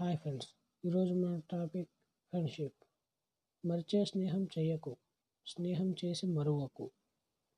Hi friends ఈరోజు మన topic friendship. మరిచే స్నేహం చెయ్యకు స్నేహం చేసి మరువకు.